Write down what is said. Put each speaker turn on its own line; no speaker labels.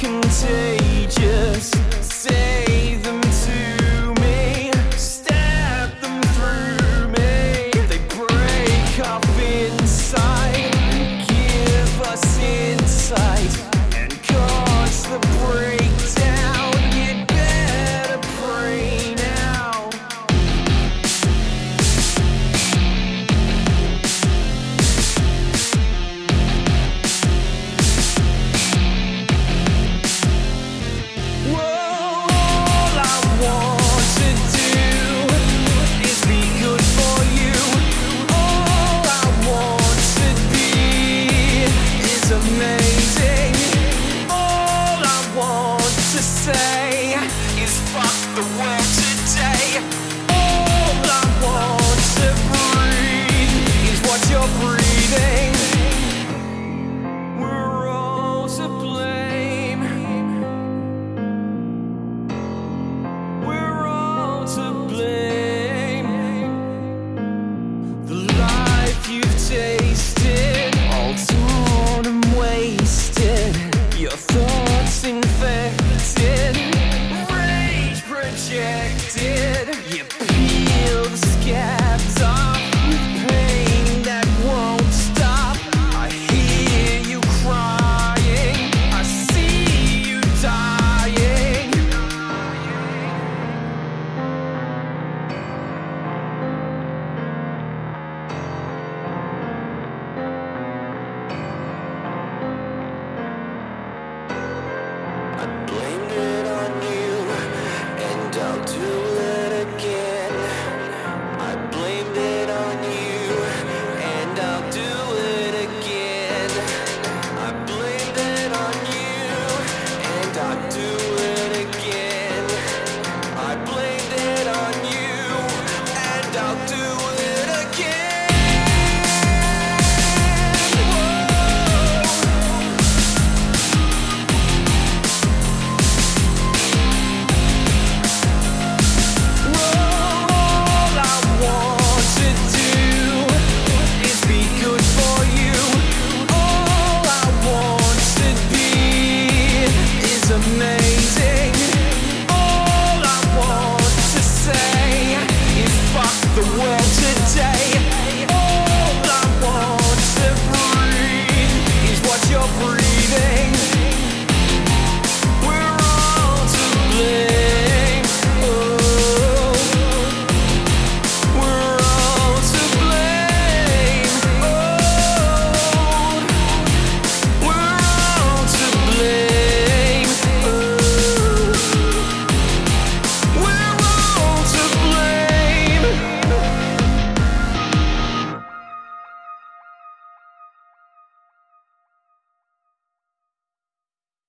contagious. Say works. To